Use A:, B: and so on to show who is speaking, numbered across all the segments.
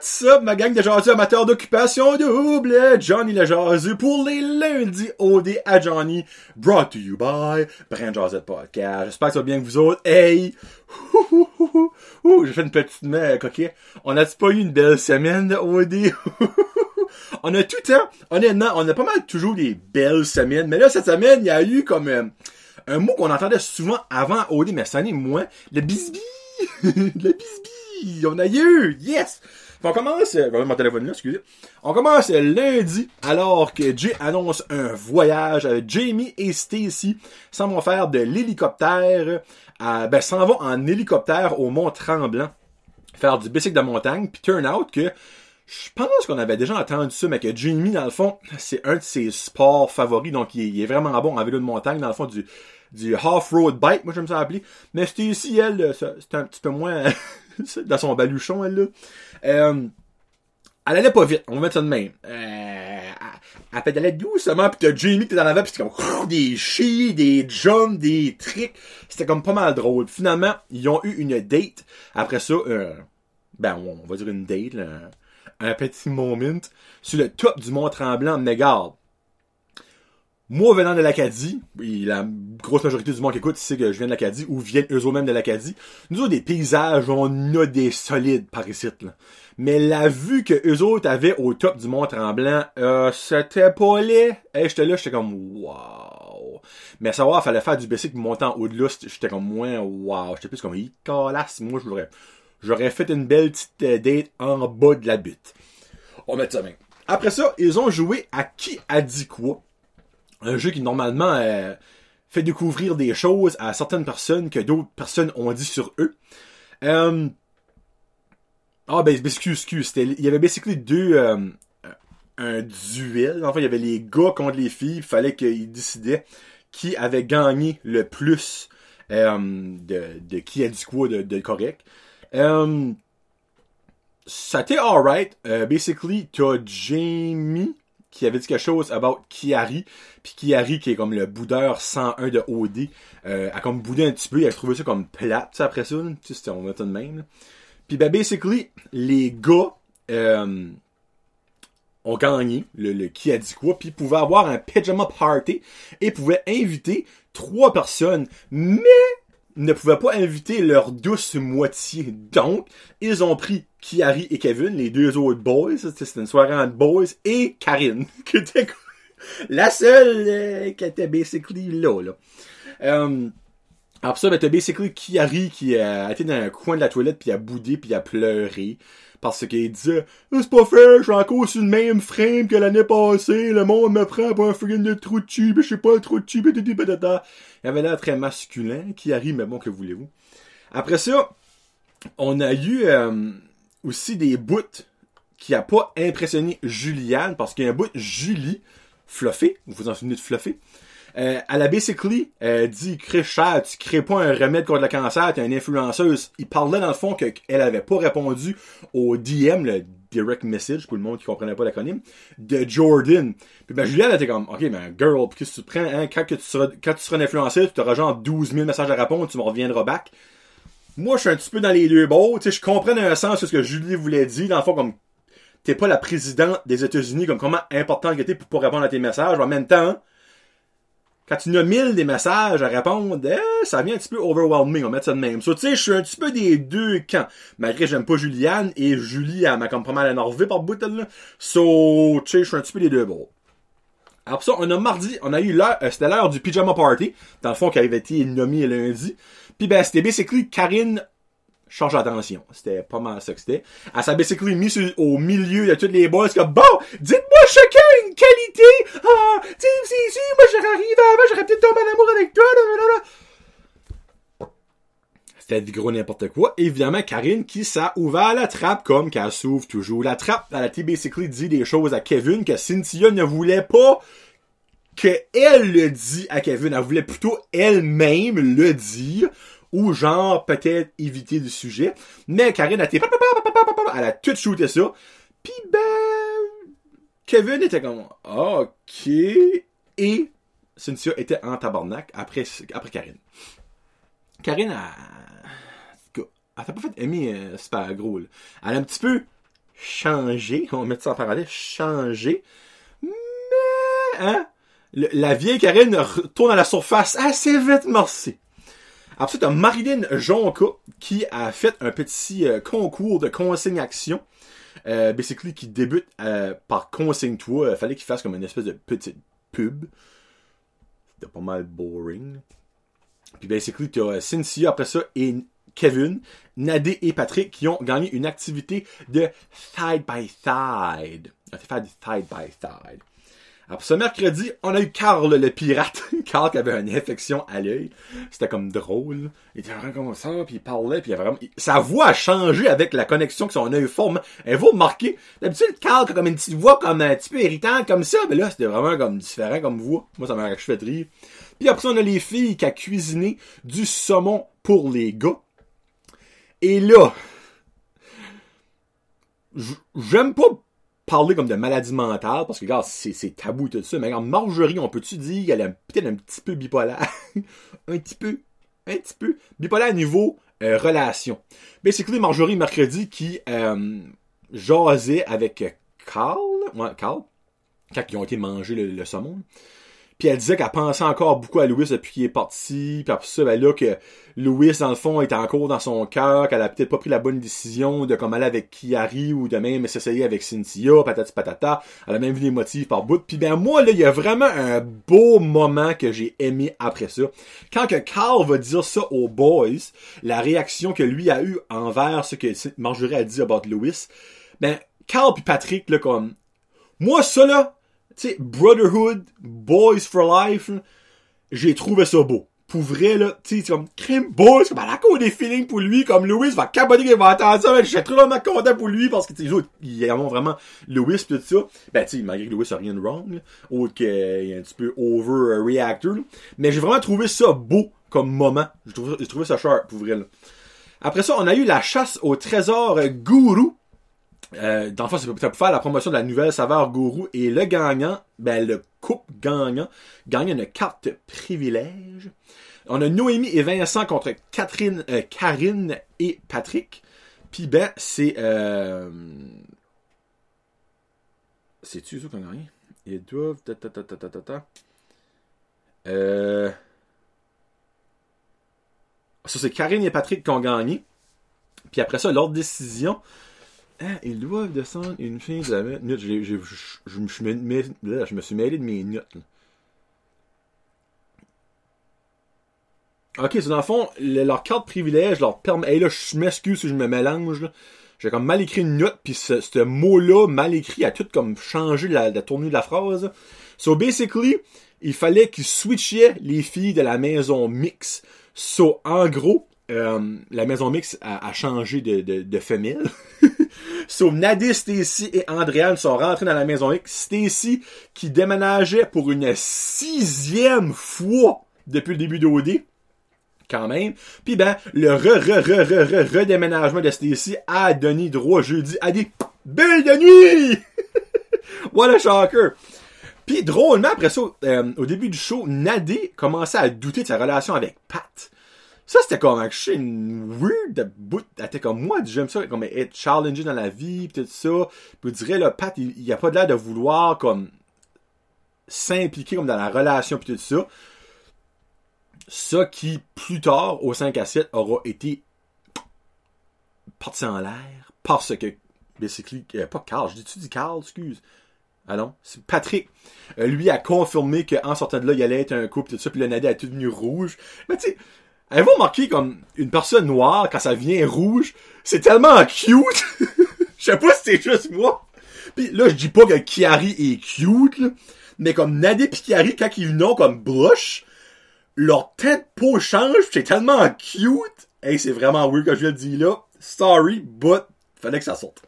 A: What's up, ma gang de jaseux amateurs d'occupation double? Johnny le jaseux pour les lundis OD à Johnny. Brought to you by Brand Jazette Podcast. J'espère que ça va bien que vous autres. Hey! Ouh, j'ai fait une petite main coquille. On a-tu pas eu une belle semaine de OD? on a tout le temps, honnêtement, on a pas mal toujours des belles semaines. Mais là, cette semaine, il y a eu comme euh, un mot qu'on entendait souvent avant OD, mais ça n'est moins. Le bisbi! le bisbi! On a eu! Yes! On commence, euh, mon téléphone là, excusez. On commence lundi, alors que Jay annonce un voyage avec Jamie et Stacy s'en vont faire de l'hélicoptère, à, ben, s'en vont en hélicoptère au Mont Tremblant, faire du bicycle de montagne, puis turn out que, je pense qu'on avait déjà entendu ça, mais que Jamie, dans le fond, c'est un de ses sports favoris, donc il est, vraiment bon en vélo de montagne, dans le fond, du, du off-road bike, moi j'aime ça appeler. Mais Stacy, elle, c'est un petit peu moins dans son baluchon, elle, là. Euh, elle allait pas vite, on va mettre ça de même. Euh, elle pédalait doucement, pis t'as Jamie qui était dans l'avant, pis c'était comme des chis, des jumps, des tricks. C'était comme pas mal drôle. Finalement, ils ont eu une date. Après ça, euh, ben on va dire une date, un petit moment sur le top du Mont Tremblant. Mais garde, moi, venant de l'Acadie, la grosse majorité du monde qui écoute sait que je viens de l'Acadie, ou viennent eux-mêmes de l'Acadie, nous avons des paysages, on a des solides par ici. Mais la vue que eux autres avaient au top du Mont Tremblant, euh, c'était pas laid. Hey, j'étais là, j'étais comme, wow. Mais à savoir, fallait faire du basic montant au-delà, j'étais comme moins, wow. J'étais plus comme, il calasse, moi, j'aurais, j'aurais fait une belle petite euh, date en bas de la butte. On met ça bien. Après ça, ils ont joué à qui a dit quoi un jeu qui normalement euh, fait découvrir des choses à certaines personnes que d'autres personnes ont dit sur eux. Euh... Ah ben excuse, excuse, il y avait basically deux euh, un duel. Enfin, il y avait les gars contre les filles. Il fallait qu'ils décidaient qui avait gagné le plus euh, de, de qui a dit quoi de, de correct. Euh, ça était alright. Uh, basically, t'as Jamie qui avait dit quelque chose about Kiari, puis Kiari qui est comme le boudeur 101 de OD, euh, a comme boudé un petit peu, il a trouvé ça comme plate après ça, tu sais, on met de même. Puis ben basically, les gars euh, ont gagné le, le qui a dit quoi, puis pouvaient avoir un pyjama party et pouvaient inviter trois personnes, mais ne pouvaient pas inviter leur douce moitié. Donc, ils ont pris Kiari et Kevin, les deux autres boys. C'était une soirée entre boys et Karine, qui était la seule euh, qui était basically là. là. Euh, après ça, ben, t'as basically Kiari qui a été dans un coin de la toilette puis a boudé puis a pleuré. Parce qu'il disait, c'est pas fair, je suis encore sur le même frame que l'année passée, le monde me prend pour un friggin' de trou de tube, je sais pas, un trou de tube, Il avait l'air très masculin, arrive, mais bon, que voulez-vous. Après ça, on a eu euh, aussi des bouts qui a pas impressionné Juliane, parce qu'il y a un bout Julie, Fluffy, vous vous en souvenez de Fluffy, euh, elle a basically euh, dit crée cher, tu crées pas un remède contre le cancer, t'es une influenceuse. Il parlait dans le fond qu'elle avait pas répondu au DM, le direct message pour le monde qui comprenait pas l'acronyme, de Jordan. Puis ben Juliette était comme OK ben girl, qu'est-ce que tu prends hein, quand tu seras quand tu seras une influenceuse, tu auras genre 12 000 messages à répondre, tu me reviendras back. Moi, je suis un petit peu dans les deux bords, tu sais, je comprends dans un sens ce que Julie voulait dire, dans le fond comme t'es pas la présidente des États-Unis, comme comment important que t'es pour pas répondre à tes messages, en même temps, quand tu as mille des messages à répondre, eh, ça vient un petit peu overwhelming, on va mettre ça de même. So, tu sais, je suis un petit peu des deux camps. Malgré que j'aime pas Juliane, et Julie, elle m'a comme pas mal énervé par bout, là. So, tu sais, je suis un petit peu des deux bords. Alors ça, on a mardi, on a eu l'heure, euh, c'était l'heure du pyjama party, dans le fond, qui avait été nommé lundi. Puis ben, c'était basically Karine change d'attention. C'était pas mal ça que c'était. Elle s'est basically mis au milieu de toutes les boys comme bon, dites-moi chacun une qualité. Ah, tu sais, si, moi arrivé avant, j'aurais peut-être tombé en amour avec toi. C'était du gros n'importe quoi. Évidemment, Karine qui s'est ouvert la trappe comme qu'elle s'ouvre toujours la trappe. Elle a basically dit des choses à Kevin que Cynthia ne voulait pas que elle le dit à Kevin. Elle voulait plutôt elle-même le dire ou genre peut-être éviter du sujet. Mais Karine a été elle a tout shooté ça. Puis ben Kevin était comme OK et Cynthia était en tabarnak après après Karine. Karine a elle t'a pas fait aimer euh, super gros. Elle a un petit peu changé. On va mettre ça en parallèle. Changé. Mais, hein? la vieille Karine retourne à la surface assez vite, merci. Après ça, t'as Marilyn Jonka qui a fait un petit euh, concours de consigne-action. Euh, basically, qui débute euh, par consigne-toi. Il fallait qu'il fasse comme une espèce de petite pub. C'était pas mal boring. Puis basically, t'as Cynthia après ça et Kevin, Nadé et Patrick qui ont gagné une activité de side by side. Fait side by side. Alors, ce mercredi, on a eu Carl le pirate. Carl qui avait une infection à l'œil. C'était comme drôle. Il était vraiment comme ça, puis il parlait, puis il avait vraiment... Sa voix a changé avec la connexion que son œil forme. Elle va remarquer. D'habitude, Carl a comme une petite voix comme un petit peu irritante comme ça, mais là, c'était vraiment comme différent comme voix. Moi, ça m'a fait rire. Puis après on a les filles qui a cuisiné du saumon pour les gars. Et là, j'aime pas parler comme de maladie mentale, parce que, c'est tabou tout ça, mais regarde, Marjorie, on peut-tu dire qu'elle est peut-être un petit peu bipolaire? un petit peu. Un petit peu. Bipolaire à niveau euh, relation. Basically, Marjorie, mercredi, qui euh, jasait avec Carl, ouais, Carl, quand ils ont été manger le saumon. Puis elle disait qu'elle pensait encore beaucoup à Louis depuis qu'il est parti. Puis après ça, ben là, que Louis, dans le fond, était encore dans son cœur, qu'elle a peut-être pas pris la bonne décision de comme aller avec Kiari ou de même s'essayer avec Cynthia, patati patata. Elle a même vu des motifs par bout. Puis ben moi, là, il y a vraiment un beau moment que j'ai aimé après ça. Quand que Carl va dire ça aux boys, la réaction que lui a eu envers ce que Marjorie a dit about Louis, ben, Carl puis Patrick, là, comme, moi, ça, là, tu Brotherhood, Boys for Life, j'ai trouvé ça beau. Pour vrai, là, tu sais, comme, crime boys, comme à la cour des feelings pour lui, comme Louis va capoter qu'il va entendre ça, mais je suis trop content pour lui parce que, tu sais, ils ont vraiment Louis pis tout ça. Ben, tu malgré que Louis a rien de wrong, autre qu'il est un petit peu over-reactor, mais j'ai vraiment trouvé ça beau comme moment. J'ai trouvé, trouvé ça sharp, pour vrai, là. Après ça, on a eu la chasse au trésor gourou. Euh, dans le fond, c'est pour faire la promotion de la nouvelle saveur gourou. Et le gagnant, ben, le couple gagnant, gagne une carte privilège. On a Noémie et Vincent contre Catherine, euh, Karine et Patrick. Puis ben, c'est... Euh... C'est-tu eux qui ont gagné? Ils doivent... Euh... Ça, c'est Karine et Patrick qui ont gagné. Puis après ça, l'autre décision, ah, ils doivent descendre une fin de la minute. Je, je, je, me suis mêlé de mes notes. Ok, c'est dans le fond, leur carte privilège leur permet. Hey là, je m'excuse si je me mélange. J'ai comme mal écrit une note, puis ce, ce mot-là, mal écrit, a tout comme changé la, la tournure de la phrase. So basically, il fallait qu'ils switchaient les filles de la maison mix. So en gros, euh, la maison mix a, a changé de, de, de femelle. so, Nadie, Stacy et Andréane sont rentrés dans la maison mix. Stacy, qui déménageait pour une sixième fois depuis le début d'OD. Quand même. Puis ben, le re, re, re, re, re, redéménagement de Stacy a donné droit jeudi à des belles de nuit! What a shocker! Puis drôlement, après ça, euh, au début du show, Nadé commençait à douter de sa relation avec Pat. Ça, c'était comme un une weird bout. Elle était comme moi, j'aime ça, comme être challengé dans la vie, pis tout ça. Puis je dirais, là, Pat, il, il a pas l'air de vouloir, comme, s'impliquer comme dans la relation pis tout ça. Ça qui, plus tard, au 5 à 7, aura été parti en l'air parce que, basically, euh, pas Carl, je dis-tu dis Carl, excuse. Ah non, c'est Patrick. Euh, lui a confirmé qu'en sortant de là, il allait être un couple, tout ça, puis le Nadé a tout devenu rouge. Mais tu sais, Avez-vous remarqué comme une personne noire, quand ça vient rouge, c'est tellement cute? Je sais pas si c'est juste moi. Puis là, je dis pas que Kiari est cute, mais comme Nadé et Kiari, quand ils n'ont comme blush, leur tête peau change, c'est tellement cute. Hey, c'est vraiment weird que je le dis là. Sorry, but fallait que ça sorte.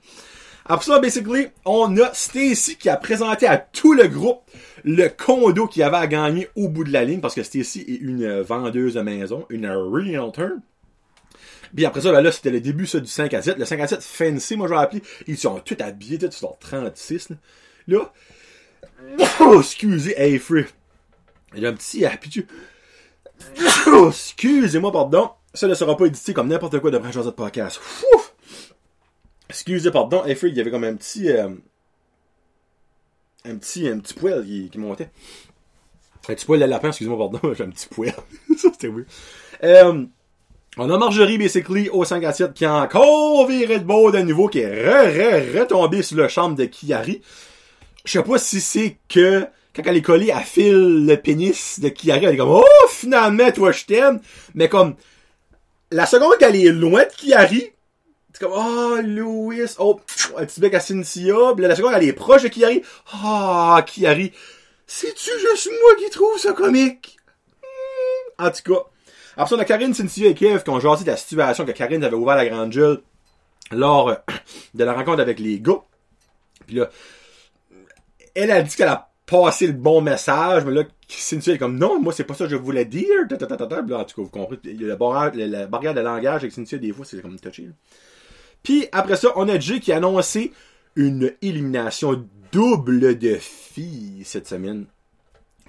A: Après ça, basically, on a Stacy qui a présenté à tout le groupe le condo qu'il avait à gagner au bout de la ligne parce que Stacy est une vendeuse de maison, une realtor. Puis après ça, ben là, c'était le début ça, du 5 à 7. Le 5 à 7 fancy, moi j'ai appelé. Ils sont tous habillés, tous sont 36. Là, oh, excusez, hey free. J'ai un petit happy oh, Excusez-moi, pardon. Ça ne sera pas édité comme n'importe quoi de Josette Podcast. Excusez, pardon, Effrey, il y avait comme un petit. euh, un petit, un petit poil qui, qui montait. Un petit poil de lapin, excusez-moi, pardon, j'ai un petit poil. ça, c'était oui. Euh, on a Marjorie, basically, au 5 à 7, qui a encore viré de beau de nouveau, qui est re, re, retombé sur le chambre de Kiari. Je sais pas si c'est que, quand elle est collée, elle file le pénis de Kiari, elle est comme, oh, finalement, toi, je t'aime. Mais comme, la seconde qu'elle est loin de Kiari, c'est comme, oh, Louis, oh, un petit bec à Cynthia. Puis la seconde, elle est proche de Kiari. Ah, Kiari. C'est-tu juste moi qui trouve ça comique? Hmm. En tout cas. Après ça, on a Karine, Cynthia et Kev qui ont jasé de la situation que Karine avait ouvert la grande gueule lors euh, de la rencontre avec les gars. Puis là, elle a dit qu'elle a passé le bon message, mais là, Cynthia est comme, non, moi, c'est pas ça que je voulais dire. En tout cas, vous comprenez, la barrière, de langage avec Cynthia, des fois, c'est comme touché. Puis après ça, on a Jay qui a annoncé une élimination double de filles cette semaine.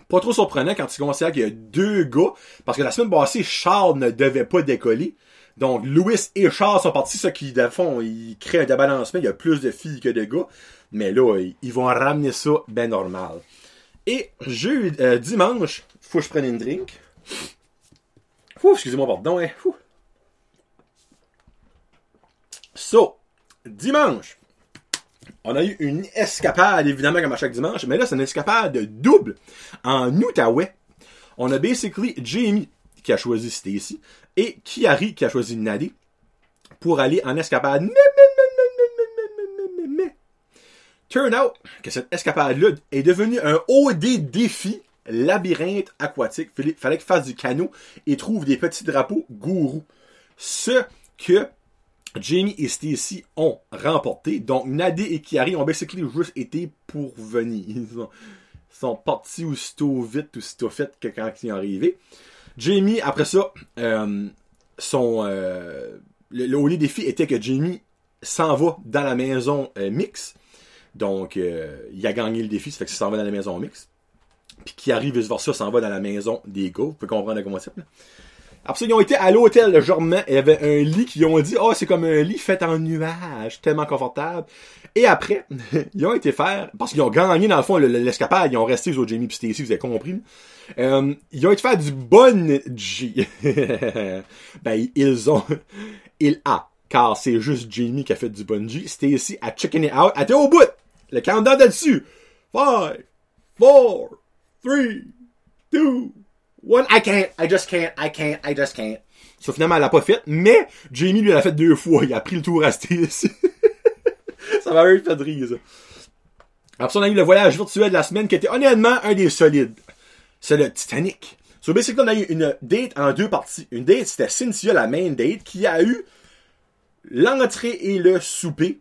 A: Pas trop surprenant quand tu considères qu'il y a deux gars, parce que la semaine passée, Charles ne devait pas décoller. Donc, Louis et Charles sont partis, ça qui, de fond, ils créent un débalancement. Il y a plus de filles que de gars. Mais là, ils- vont ramener ça ben normal. Et jeudi, euh, dimanche, faut que je prenne une drink. Ouh, excusez-moi, pardon, hein. So, dimanche, on a eu une escapade, évidemment, comme à chaque dimanche, mais là, c'est une escapade double en Outaouais. On a basically Jamie qui a choisi Stacy et Kiari qui a choisi Nadie pour aller en escapade. Mais, mais, mais, Turn out que cette escapade-là est devenue un OD défi labyrinthe aquatique. Fallait qu'il fasse du canot et trouve des petits drapeaux gourous. Ce que Jamie et Stacy ont remporté. Donc, Nadé et Kiari ont basically juste été pourvenus. Ils ont- sont partis aussitôt vite, aussitôt fait que quand ils sont arrivés. Jamie, après ça, euh, son, euh, le, le haut défi était que Jamie s'en va dans la maison euh, mix. Donc, euh, il a gagné le défi, ça fait que ça s'en va dans la maison mix. Puis arrive vice-versa, s'en va dans la maison des gars. Vous pouvez comprendre le concept, là. Après ça, ils ont été à l'hôtel de Jorman. Il y avait un lit qu'ils ont dit, oh, c'est comme un lit fait en nuage, tellement confortable. Et après, ils ont été faire, parce qu'ils ont gagné dans le fond le- le- l'escapade, ils ont resté aux Jamie et Stacy, vous avez compris. Euh, ils ont été faire du bungee. ben, ils ont, il a, car c'est juste Jamie qui a fait du bungee. Stacy a chicken it out, elle était au bout. Le countdown est dessus. Five, four, three, two, one. I can't, I just can't, I can't, I just can't. Ça, finalement, elle l'a pas fait, mais Jamie lui l'a fait deux fois. Il a pris le tour à Stacy. ça m'a eu fait rire, ça. Après ça, on a eu le voyage virtuel de la semaine qui était honnêtement un des solides. C'est le Titanic. So, basically, on a eu une date en deux parties. Une date, c'était Cynthia, la main date, qui a eu l'entrée et le souper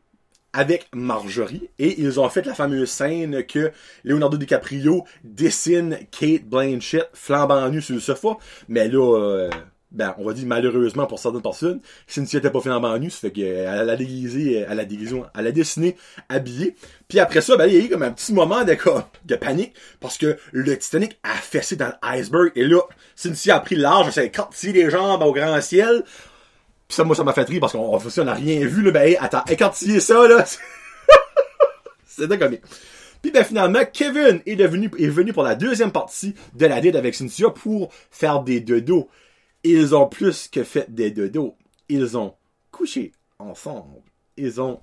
A: avec Marjorie. Et ils ont fait la fameuse scène que Leonardo DiCaprio dessine Kate Blanchett flambant nue sur le sofa. Mais là, euh, ben, on va dire malheureusement pour certaines personnes, Cynthia était pas flambant nue, ça fait qu'elle a déguisé, elle a déguisé, elle a dessiné habillée. Puis après ça, ben, il y a eu comme un petit moment de, panique parce que le Titanic a fessé dans l'iceberg. Et là, Cynthia a pris large, elle s'est les jambes au grand ciel. Pis ça, moi, ça m'a fait rire parce qu'on on n'a rien vu, là. Ben, attends, écartiller ça, là. C'était comique. Puis ben finalement, Kevin est venu pour la deuxième partie de la date avec Cynthia pour faire des dodos. Ils ont plus que fait des dodos. Ils ont couché ensemble. Ils ont.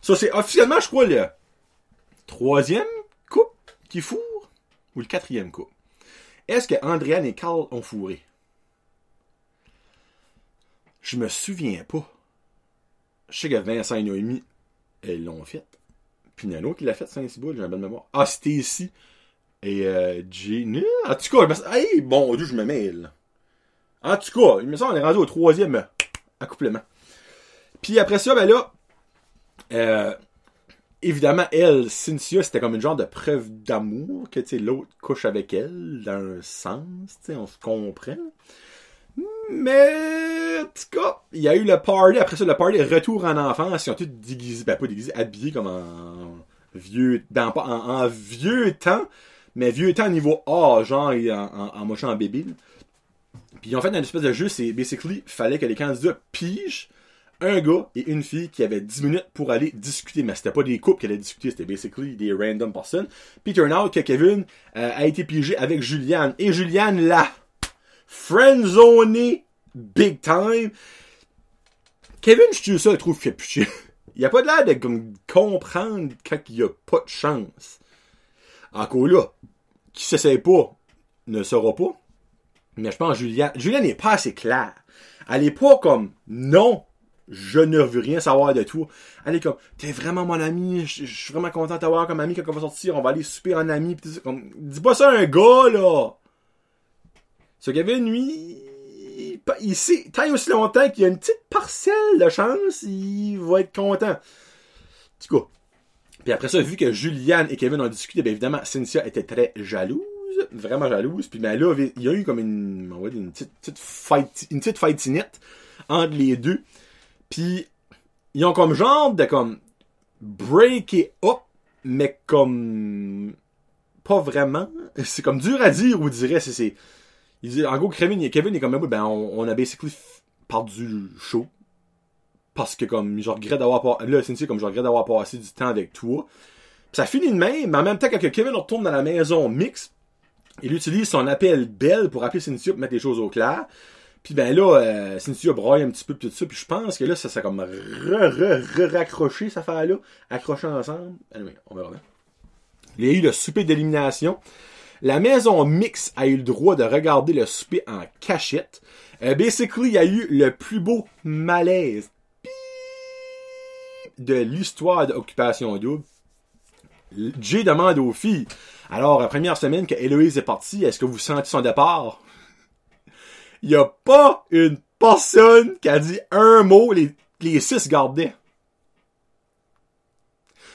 A: Ça c'est officiellement, je crois, le troisième couple qui fourre ou le quatrième couple. Est-ce que Andréane et Carl ont fourré? Je me souviens pas. Je sais que Vincent et Noémie, elles l'ont fait. Puis il a un qui l'a fait, Saint-Cyboul, j'ai une bonne mémoire. Ah, c'était ici. Et euh, Jenny. En tout cas, me hey, bon Dieu, je me mêle. En tout cas, il me semble qu'on est rendu au troisième accouplement. Puis après ça, ben là, euh, évidemment, elle, Cynthia, c'était comme une genre de preuve d'amour que, l'autre couche avec elle, dans un sens, on se comprend. Mais, en tout cas, il y a eu le party. Après ça, le party, retour en enfance. Ils ont tous déguisé, ben pas déguisé, habillés comme en vieux, dans, en, en vieux temps, mais vieux temps niveau A, genre en, en, en mochant en bébé. Puis ils ont fait une espèce de jeu, c'est basically, fallait que les candidats pigent un gars et une fille qui avaient 10 minutes pour aller discuter. Mais c'était pas des couples qui allaient discuter, c'était basically des random personnes. Puis turn out que Kevin euh, a été piégé avec Julianne. Et Julianne l'a friendzoné big time. Kevin, je ça, le trouve fait chier. Il a pas l'air de comprendre quand il a pas de chance. Encore là, qui s'essaye pas ne saura pas. Mais je pense que Julianne, Julianne n'est pas assez claire. Elle est pas comme, non, je ne veux rien savoir de toi. Elle est comme, t'es vraiment mon ami, je suis vraiment content de t'avoir comme ami quand on va sortir, on va aller souper en ami. Dis pas ça à un gars, là. Ce Kevin, lui, il, il sait, tant aussi longtemps qu'il y a une petite parcelle de chance, il va être content. Du coup. Puis après ça, vu que Julianne et Kevin ont discuté, bien évidemment, Cynthia était très jalouse, vraiment jalouse. Puis ben là, il y a eu comme une, dire une petite, fight, une petite fightinette entre les deux. Puis ils ont comme genre de comme break it up, mais comme pas vraiment. C'est comme dur à dire ou dirait c'est. Il dit, en gros, Kevin, Kevin est comme ben on, a basically perdu le show. Parce que comme je regrette d'avoir pas. Là, comme je regrette d'avoir passé du temps avec toi. Puis ça finit de même, mais en même temps, quand Kevin retourne dans la maison mix, il utilise son appel belle pour appeler Cynthia pour mettre les choses au clair. Puis ben là, euh, Cynthia broye un petit peu tout ça. Puis je pense que là, ça s'est comme re, re, re, raccroché, cette affaire-là. Accroché ensemble. Anyway, on verra bien. Il y a eu le souper d'élimination. La maison mix a eu le droit de regarder le souper en cachette. Euh, basically, il y a eu le plus beau malaise de l'histoire d'Occupation Double. Jay demande aux filles, alors, la première semaine que Héloïse est partie, est-ce que vous sentez son départ? Il n'y a pas une personne qui a dit un mot, les, les six gardaient.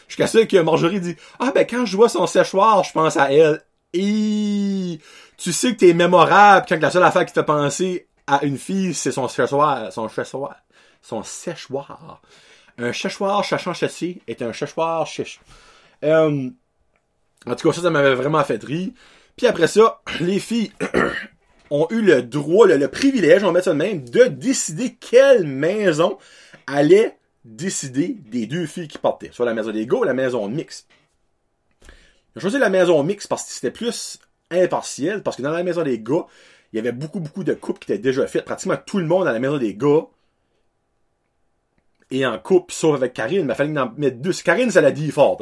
A: Jusqu'à ce que Marjorie dit, ah ben quand je vois son séchoir, je pense à elle. Et tu sais que t'es mémorable quand la seule affaire qui te fait penser à une fille, c'est son séchoir, son séchoir, son séchoir. Un séchoir chachant châssis est un séchoir chiche. Euh, en tout cas, ça, ça m'avait vraiment fait rire. Puis après ça, les filles ont eu le droit, le, privilège, on va mettre ça de même, de décider quelle maison allait décider des deux filles qui partaient. Soit la maison des ou la maison mixte. J'ai choisi la maison mixte parce que c'était plus impartiel, parce que dans la maison des gars, il y avait beaucoup, beaucoup de couples qui étaient déjà faites. Pratiquement tout le monde dans la maison des gars et en couple, sauf avec Karine, mais il fallait en mettre deux. Karine, ça l'a dit fort.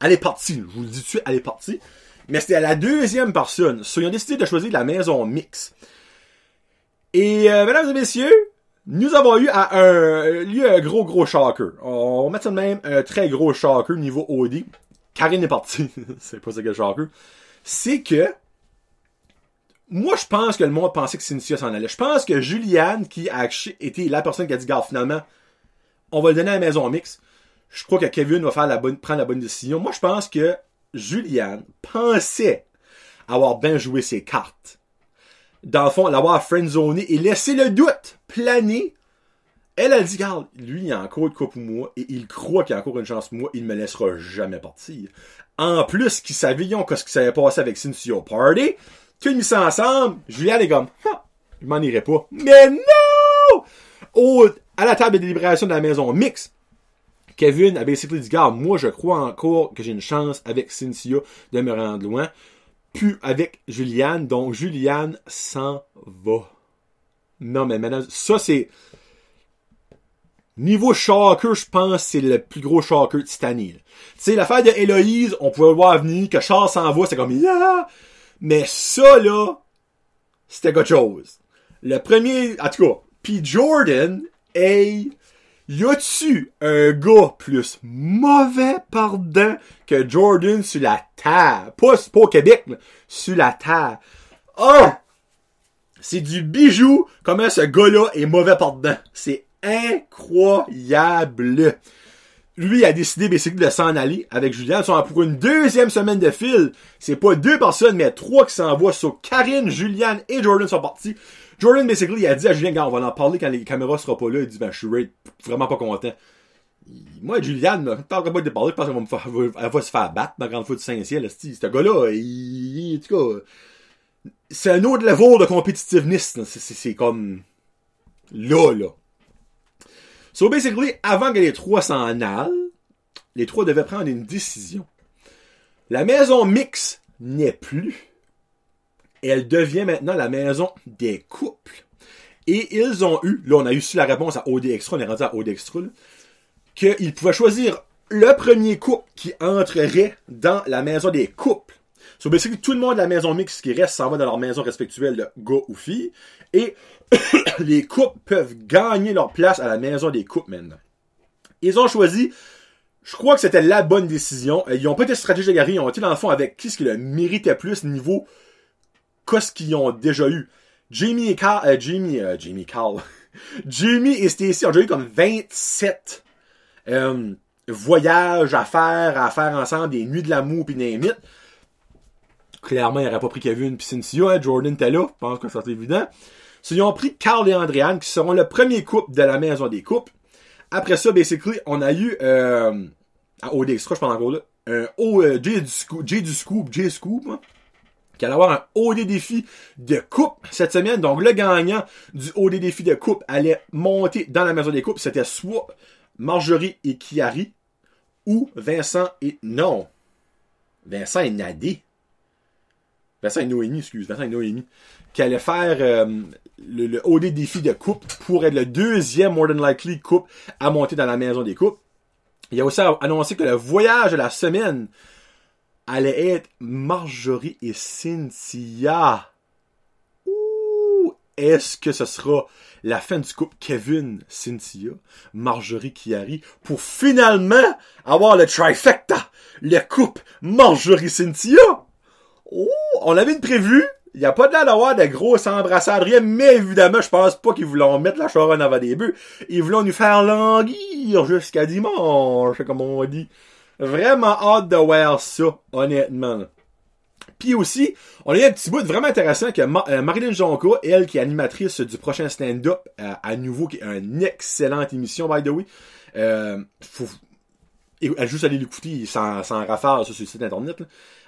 A: Elle est partie. Je vous le dis tout elle est partie. Mais c'était la deuxième personne. So, ils ont décidé de choisir la maison mix. Et, euh, mesdames et messieurs, nous avons eu à un, lieu un gros, gros shocker. On va mettre ça de même, un très gros shocker niveau OD. Karine est partie. c'est pas ça que shocker. C'est que, moi, je pense que le monde pensait que Cynthia s'en allait. Je pense que Juliane, qui a été la personne qui a dit, garde, finalement, on va le donner à la maison mix. Je crois que Kevin va faire la bonne, prendre la bonne décision. Moi, je pense que Julianne pensait avoir bien joué ses cartes. Dans le fond, l'avoir friendzoné et laisser le doute planer. Elle a dit, regarde, lui, il a encore une coupe pour moi et il croit qu'il a encore une chance pour moi. Il me laissera jamais partir. En plus, qu'ils savions que ce qui s'avait passé avec Cynthia Party, qu'ils mis ça ensemble, Julianne est comme, je m'en irai pas. Mais non! Oh, à la table de délibération de la maison mix, Kevin a basically dit, gars, moi, je crois encore que j'ai une chance avec Cynthia de me rendre loin. Puis avec Juliane, donc Juliane s'en va. Non, mais maintenant, ça c'est. Niveau shocker, je pense c'est le plus gros shocker de cette. Tu sais, l'affaire de Héloïse, on pouvait le voir venir, que Charles s'en va, c'est comme yeah! Mais ça là, c'était quelque chose. Le premier, en tout cas, puis Jordan, hey, y a-tu un gars plus mauvais pardon que Jordan sur la terre? Pas, pas au Québec, sur la terre. Oh! C'est du bijou comment ce gars-là est mauvais pardon. C'est incroyable. Lui a décidé basically de s'en aller avec Julien. Ils sont pour une deuxième semaine de fil. C'est pas deux personnes, mais trois qui s'envoient. Sur Karine, Julian et Jordan sont partis. Jordan, basically, il a dit à Julien, on va en parler quand les caméras seront pas là. Il dit, ben, je suis vraiment pas content. Moi, Juliane, ne parlerai pas de parler parce qu'elle va, me va se faire battre la grande foot de Saint-Ciel. Ce gars-là, il, en c'est un autre level de compétitiveness. C'est comme, là, là. So basically, avant que les trois s'en allent, les trois devaient prendre une décision. La maison mix n'est plus. Elle devient maintenant la maison des couples. Et ils ont eu, là on a eu la réponse à OD Extra, on est rendu à OD Extra, qu'ils pouvaient choisir le premier couple qui entrerait dans la maison des couples. So basically, tout le monde de la maison mixte qui reste s'en va dans leur maison respectuelle de gars ou filles. Et les couples peuvent gagner leur place à la maison des couples maintenant. Ils ont choisi, je crois que c'était la bonne décision. Ils ont pas été stratégiques à ils ont été dans le fond avec qui ce qui le méritait plus niveau qu'est-ce qu'ils ont déjà eu. Jamie et Carl, euh, Jamie, euh, Jamie Carl. Jamie et Stacy ont déjà eu comme 27 euh, voyages à faire, à faire ensemble, des nuits de l'amour pis des mythes. Clairement, il n'aurait pas pris Kevin pis Cynthia, hein, Jordan était là, je pense que c'est évident. Ils ont pris Carl et Andréane, qui seront le premier couple de la maison des couples. Après ça, basically, on a eu, euh, à OD Extra, je pense encore là, un euh, J du Scoop, J du Scoop, J Scoop, hein, qui allait avoir un OD défi de coupe cette semaine. Donc, le gagnant du OD défi de coupe allait monter dans la maison des couples. C'était soit Marjorie et Kiari, ou Vincent et, non. Vincent et Nadé. Vincent et Noémie, excuse, Vincent et Noémie. Qui allait faire, euh, le, le OD défi de coupe pour être le deuxième more than likely coupe à monter dans la maison des coupes. Il a aussi annoncé que le voyage de la semaine allait être Marjorie et Cynthia. Ouh, est-ce que ce sera la fin du couple Kevin, Cynthia, Marjorie Chiari pour finalement avoir le trifecta, le couple Marjorie Cynthia? On avait une prévue. Il n'y a pas de l'air d'avoir de grosses embrassades, rien, mais évidemment, je pense pas qu'ils voulaient mettre la charonne avant des bœufs. Ils voulaient nous faire languir jusqu'à dimanche, comme on dit. Vraiment hâte de voir ça, honnêtement. Puis aussi, on a eu un petit bout vraiment intéressant que euh, Marilyn Jonka, elle qui est animatrice du prochain stand-up, euh, à nouveau, qui est une excellente émission, by the way. Euh, faut, elle juste aller l'écouter sans, sans rafale sur le site internet.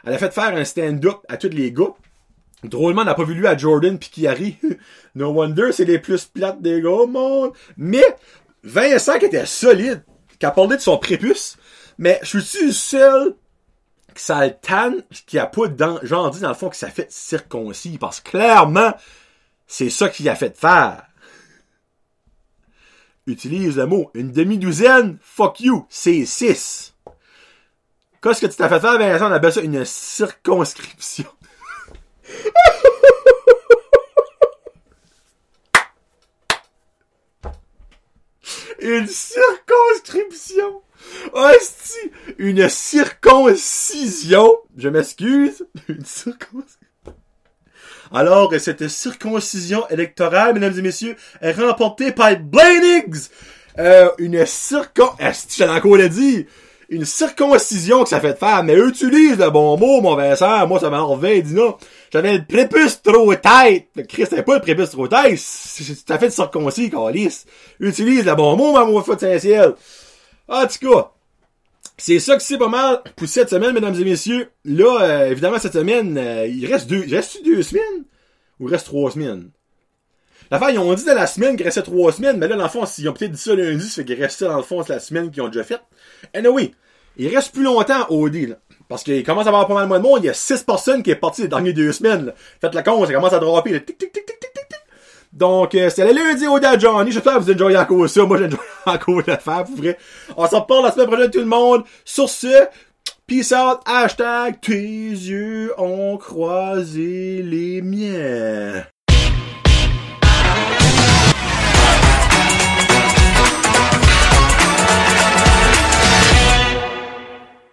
A: Elle a fait faire un stand-up à tous les gars. Drôlement, on n'a pas vu lui à Jordan pis Kiari. no wonder, c'est les plus plates des gars au monde. Mais, Vincent qui était solide, qui a parlé de son prépuce, mais je suis le seul que ça le tanne, qui a pas dans, genre dit dans le fond que ça fait circoncis, parce que clairement, c'est ça qu'il a fait faire. Utilise le mot une demi-douzaine, fuck you, c'est six. Qu'est-ce que tu t'as fait faire, Vincent? On appelle ça une circonscription. une circonscription. Hostie! Une circoncision! Je m'excuse. Une circoncision. Alors, cette circoncision électorale, mesdames et messieurs, est remportée par Blaine Euh, une circon... Est-ce que encore le dit? Une circoncision que ça fait de faire, mais utilise le bon mot, mon Vincent. Moi, ça m'a enlevé, dis non. J'avais le prépuce trop tête. Christ, c'était pas le prépuce trop tête. Ça fait de circoncis, calice. Utilise le bon mot, ma foi de Saint-Ciel. En tout cas, c'est ça que c'est pas mal pour cette semaine, mesdames et messieurs. Là, euh, évidemment, cette semaine, euh, il reste deux, il reste deux semaines? Ou il reste trois semaines? L'affaire, ils ont dit de la semaine qu'il restait trois semaines, mais là, dans le fond, ils ont peut-être dit ça lundi, ça fait qu'il restait dans le fond, c'est la semaine qu'ils ont déjà faite. Anyway, il reste plus longtemps au deal. Parce qu'il commence à avoir pas mal moins de monde. Il y a six personnes qui est parti les dernières deux semaines. Faites la con, ça commence à dropper. Tic, tic, tic, tic, tic, tic. Donc, euh, c'était le lundi au Dad Johnny. J'espère que vous enjoyez encore ça. Moi, j'enjoy encore le faire, pour vrai. On s'en reparle la semaine prochaine, tout le monde. Sur ce, peace out. Hashtag, tes yeux ont croisé les miens.